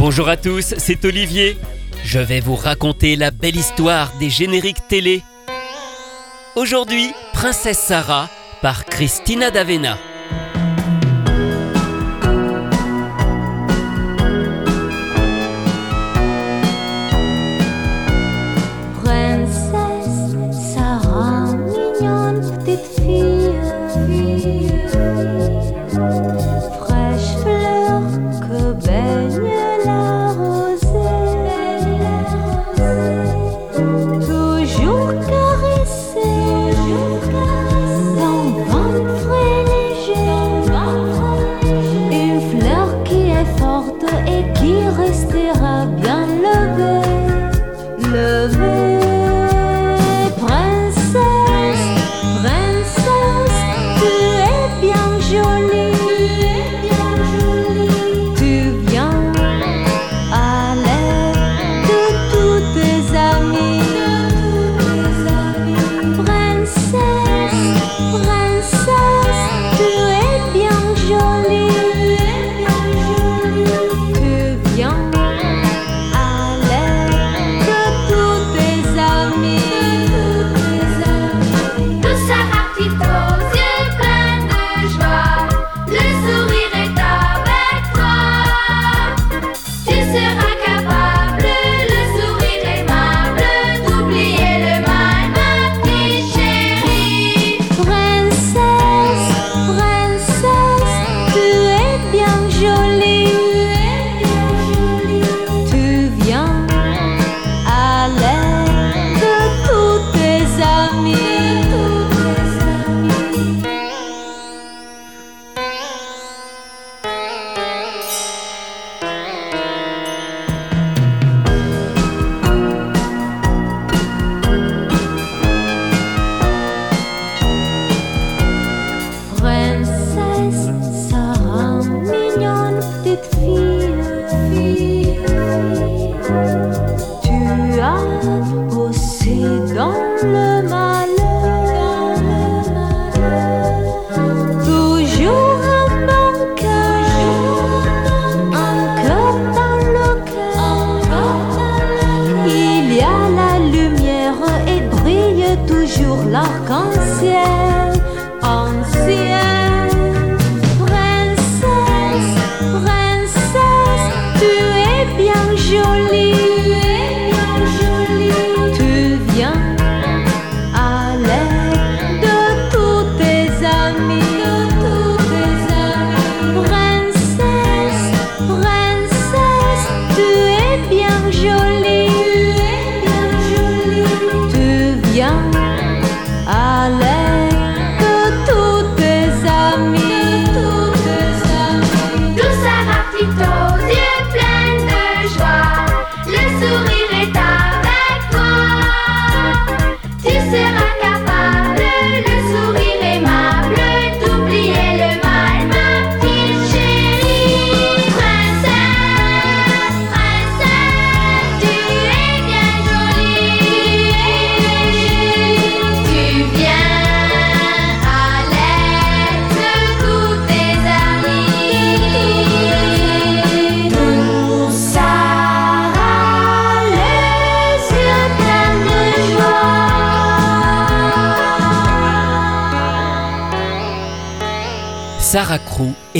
Bonjour à tous, c'est Olivier. Je vais vous raconter la belle histoire des génériques télé. Aujourd'hui, Princesse Sarah par Christina D'Avena.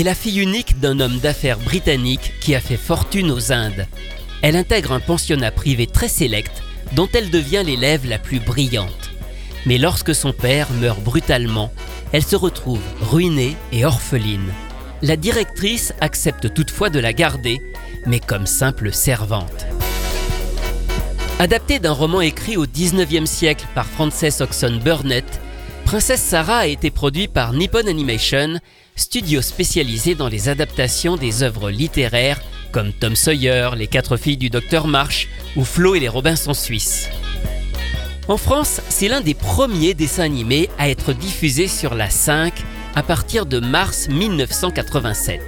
Est la fille unique d'un homme d'affaires britannique qui a fait fortune aux Indes. Elle intègre un pensionnat privé très sélect dont elle devient l'élève la plus brillante. Mais lorsque son père meurt brutalement, elle se retrouve ruinée et orpheline. La directrice accepte toutefois de la garder, mais comme simple servante. Adapté d'un roman écrit au 19e siècle par Frances Oxon Burnett, Princesse Sarah a été produit par Nippon Animation, studio spécialisé dans les adaptations des œuvres littéraires comme Tom Sawyer, Les Quatre Filles du Docteur Marsh ou Flo et les Robinson Suisses. En France, c'est l'un des premiers dessins animés à être diffusé sur la 5 à partir de mars 1987.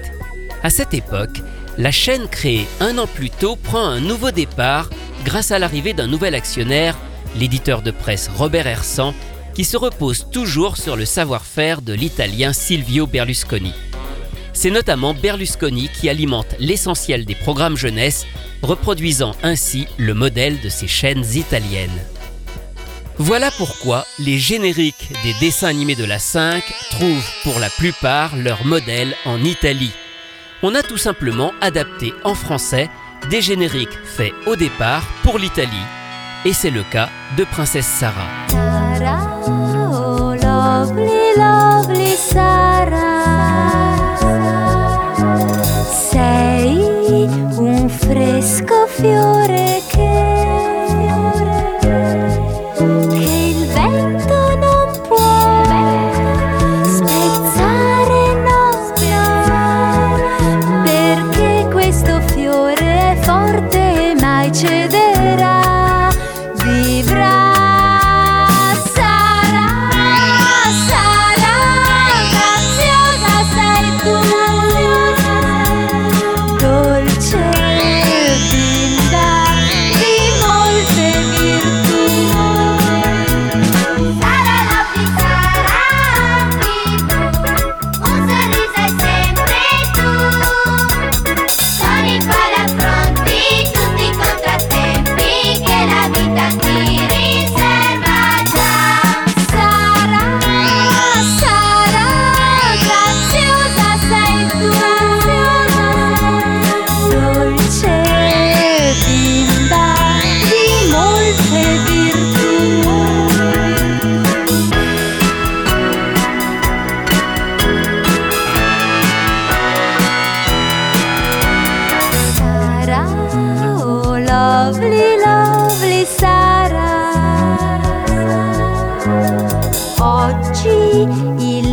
À cette époque, la chaîne créée un an plus tôt prend un nouveau départ grâce à l'arrivée d'un nouvel actionnaire, l'éditeur de presse Robert Hersan, qui se repose toujours sur le savoir-faire de l'italien Silvio Berlusconi. C'est notamment Berlusconi qui alimente l'essentiel des programmes jeunesse, reproduisant ainsi le modèle de ces chaînes italiennes. Voilà pourquoi les génériques des dessins animés de la 5 trouvent pour la plupart leur modèle en Italie. On a tout simplement adapté en français des génériques faits au départ pour l'Italie. Et c'est le cas de Princesse Sarah. Lovely, lovely Sarah. Sei un fresco fiore che, 一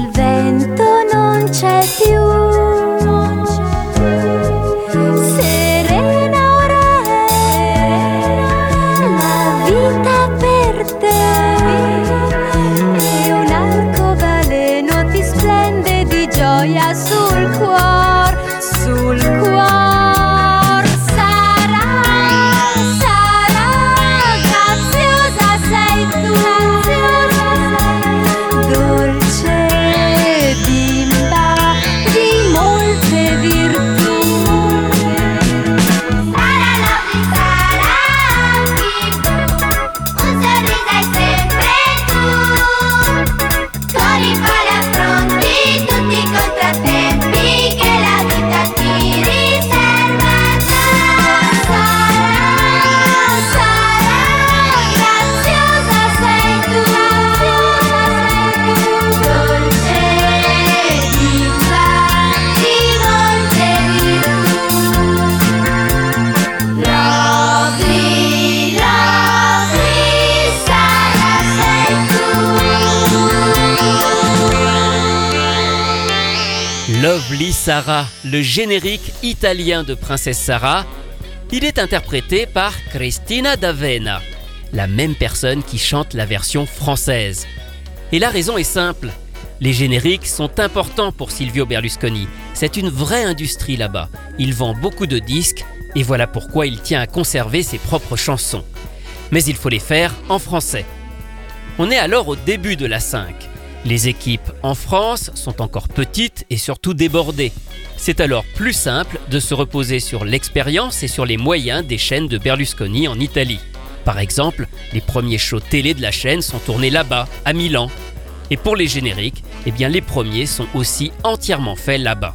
Lovely Sarah, le générique italien de Princesse Sarah, il est interprété par Cristina D'Avena, la même personne qui chante la version française. Et la raison est simple. Les génériques sont importants pour Silvio Berlusconi. C'est une vraie industrie là-bas. Il vend beaucoup de disques et voilà pourquoi il tient à conserver ses propres chansons. Mais il faut les faire en français. On est alors au début de la 5. Les équipes en France sont encore petites et surtout débordées. C'est alors plus simple de se reposer sur l'expérience et sur les moyens des chaînes de Berlusconi en Italie. Par exemple, les premiers shows télé de la chaîne sont tournés là-bas, à Milan. Et pour les génériques, eh bien les premiers sont aussi entièrement faits là-bas.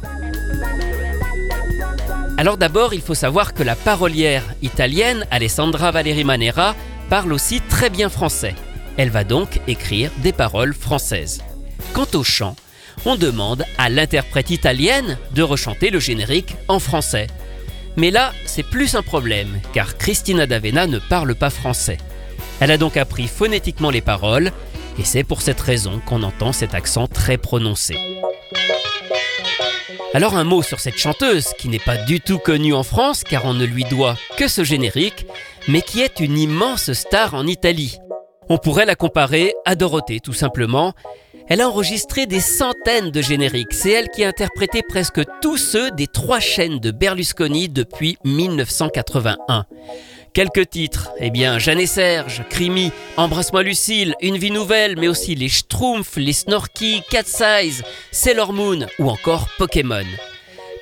Alors d'abord, il faut savoir que la parolière italienne Alessandra Valeri Manera parle aussi très bien français. Elle va donc écrire des paroles françaises. Quant au chant, on demande à l'interprète italienne de rechanter le générique en français. Mais là, c'est plus un problème, car Christina D'Avena ne parle pas français. Elle a donc appris phonétiquement les paroles, et c'est pour cette raison qu'on entend cet accent très prononcé. Alors un mot sur cette chanteuse, qui n'est pas du tout connue en France, car on ne lui doit que ce générique, mais qui est une immense star en Italie. On pourrait la comparer à Dorothée, tout simplement. Elle a enregistré des centaines de génériques. C'est elle qui a interprété presque tous ceux des trois chaînes de Berlusconi depuis 1981. Quelques titres, eh bien Jeanne et Serge, Crimi, Embrasse-moi Lucille, Une vie nouvelle, mais aussi les Schtroumpfs, les Snorky, Cat Size, Sailor Moon ou encore Pokémon.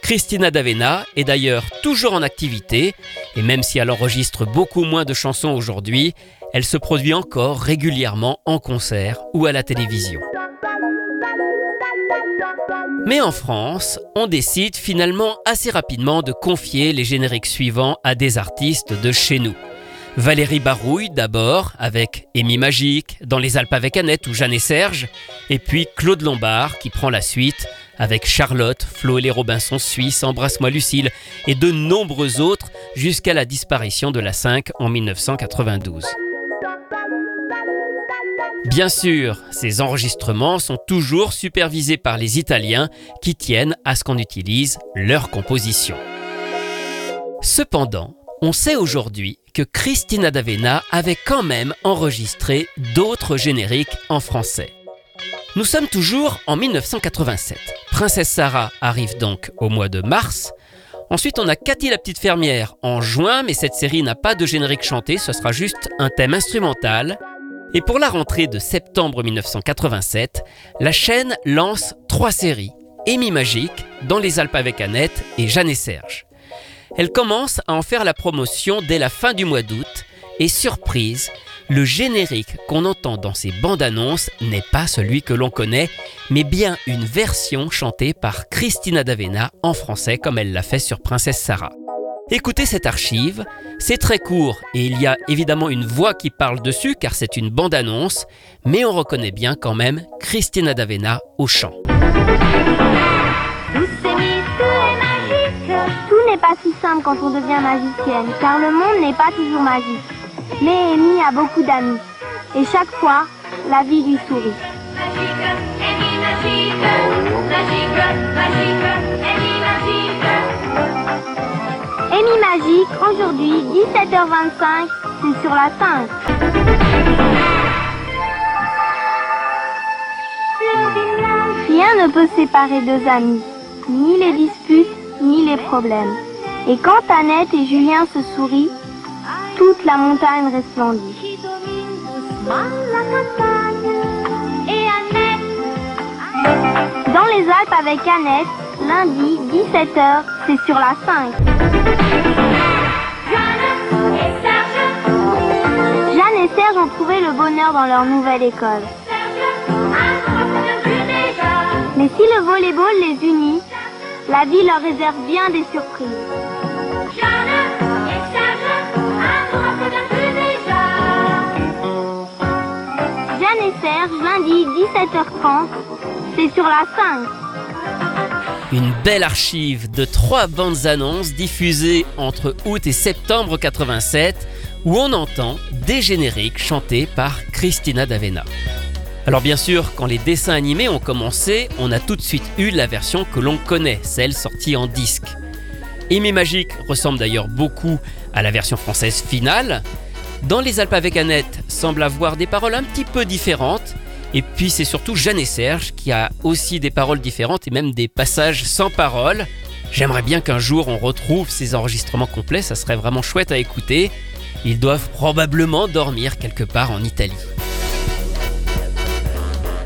Christina D'Avena est d'ailleurs toujours en activité, et même si elle enregistre beaucoup moins de chansons aujourd'hui, elle se produit encore régulièrement en concert ou à la télévision. Mais en France, on décide finalement assez rapidement de confier les génériques suivants à des artistes de chez nous. Valérie Barouille d'abord, avec Amy Magique, dans les Alpes avec Annette ou Jeanne et Serge, et puis Claude Lombard qui prend la suite avec Charlotte, Flo et les Robinson Suisse, Embrasse-moi Lucille et de nombreux autres jusqu'à la disparition de la 5 en 1992. Bien sûr, ces enregistrements sont toujours supervisés par les Italiens qui tiennent à ce qu'on utilise leur composition. Cependant, on sait aujourd'hui que Christina D'Avena avait quand même enregistré d'autres génériques en français. Nous sommes toujours en 1987. Princesse Sarah arrive donc au mois de mars. Ensuite, on a Cathy la petite fermière en juin, mais cette série n'a pas de générique chanté, ce sera juste un thème instrumental. Et pour la rentrée de septembre 1987, la chaîne lance trois séries. Amy Magique, Dans les Alpes avec Annette et Jeanne et Serge. Elle commence à en faire la promotion dès la fin du mois d'août et surprise, le générique qu'on entend dans ces bandes annonces n'est pas celui que l'on connaît, mais bien une version chantée par Christina D'Avena en français comme elle l'a fait sur Princesse Sarah. Écoutez cette archive, c'est très court et il y a évidemment une voix qui parle dessus car c'est une bande-annonce, mais on reconnaît bien quand même Christina D'Avena au chant. Tout n'est pas si simple quand on devient magicienne, car le monde n'est pas toujours magique. Mais Amy a beaucoup d'amis, et chaque fois, la vie lui sourit. Magique, Amy magique, magique, magique, Amy magique. Amy Magique, aujourd'hui, 17h25, c'est sur la 5. Rien ne peut séparer deux amis, ni les disputes, ni les problèmes. Et quand Annette et Julien se sourient, toute la montagne resplendit. Dans les Alpes avec Annette, lundi, 17h, c'est sur la 5. Et Serge ont trouvé le bonheur dans leur nouvelle école. Mais si le volleyball les unit, la vie leur réserve bien des surprises. Jeanne et Serge, lundi 17h30, c'est sur la 5. Une belle archive de trois bandes annonces diffusées entre août et septembre 87 où on entend des génériques chantés par Christina D'Avena. Alors bien sûr, quand les dessins animés ont commencé, on a tout de suite eu la version que l'on connaît, celle sortie en disque. Aimé Magique ressemble d'ailleurs beaucoup à la version française finale. Dans Les Alpes avec Annette semble avoir des paroles un petit peu différentes. Et puis c'est surtout Jeanne et Serge qui a aussi des paroles différentes et même des passages sans paroles. J'aimerais bien qu'un jour on retrouve ces enregistrements complets, ça serait vraiment chouette à écouter. Ils doivent probablement dormir quelque part en Italie.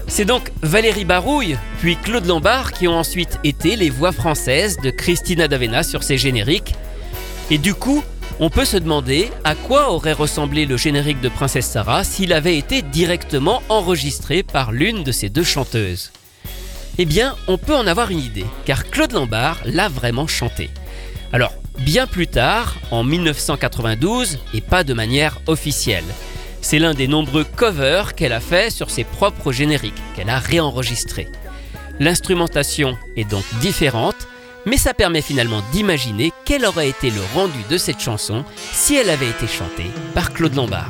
C'est donc Valérie Barouille, puis Claude Lombard qui ont ensuite été les voix françaises de Christina D'Avena sur ces génériques. Et du coup, on peut se demander à quoi aurait ressemblé le générique de Princesse Sarah s'il avait été directement enregistré par l'une de ces deux chanteuses. Eh bien, on peut en avoir une idée, car Claude Lombard l'a vraiment chanté. Alors, bien plus tard, en 1992, et pas de manière officielle. C'est l'un des nombreux covers qu'elle a fait sur ses propres génériques, qu'elle a réenregistrés. L'instrumentation est donc différente, mais ça permet finalement d'imaginer quel aurait été le rendu de cette chanson si elle avait été chantée par Claude Lombard.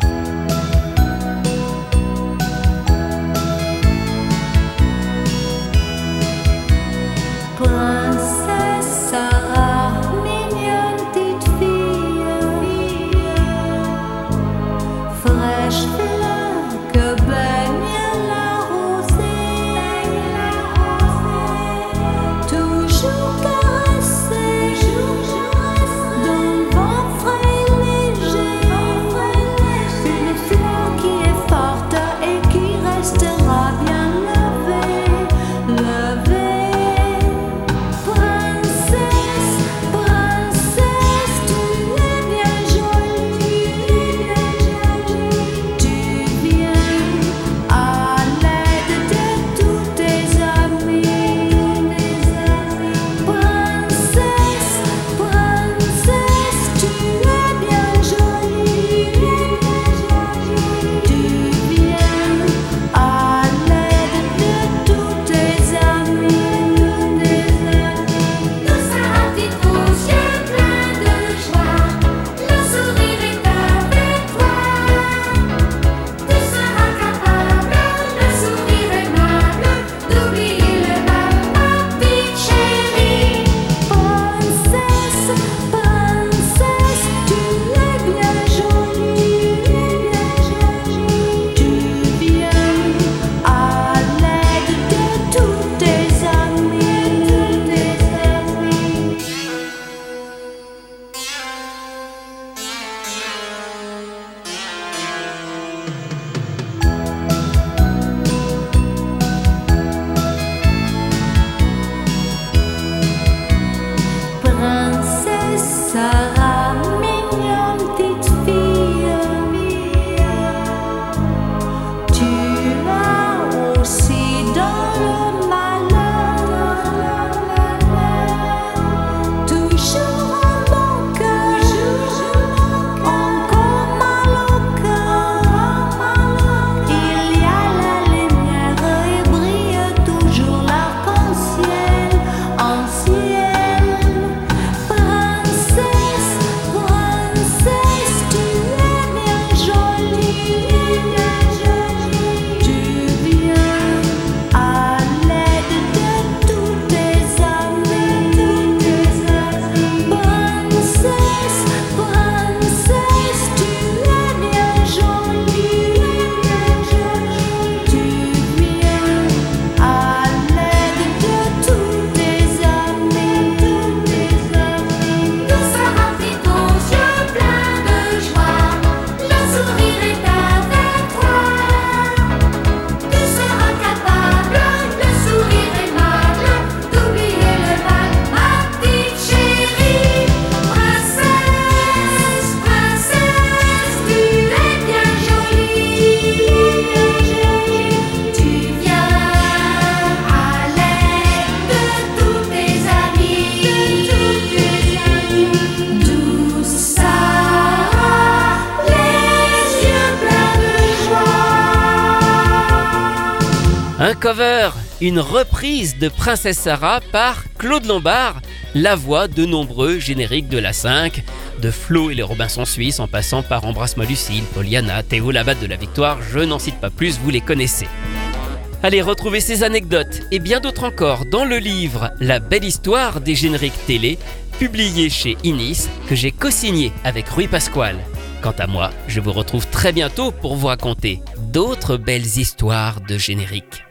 Cover, une reprise de Princesse Sarah par Claude Lombard, la voix de nombreux génériques de la 5, de Flo et les Robinson Suisses en passant par Embrasse-moi Lucille, Poliana, Théo Labatte de la Victoire, je n'en cite pas plus, vous les connaissez. Allez retrouver ces anecdotes et bien d'autres encore dans le livre La belle histoire des génériques télé, publié chez Inis, que j'ai co-signé avec Rui Pasquale. Quant à moi, je vous retrouve très bientôt pour vous raconter d'autres belles histoires de génériques.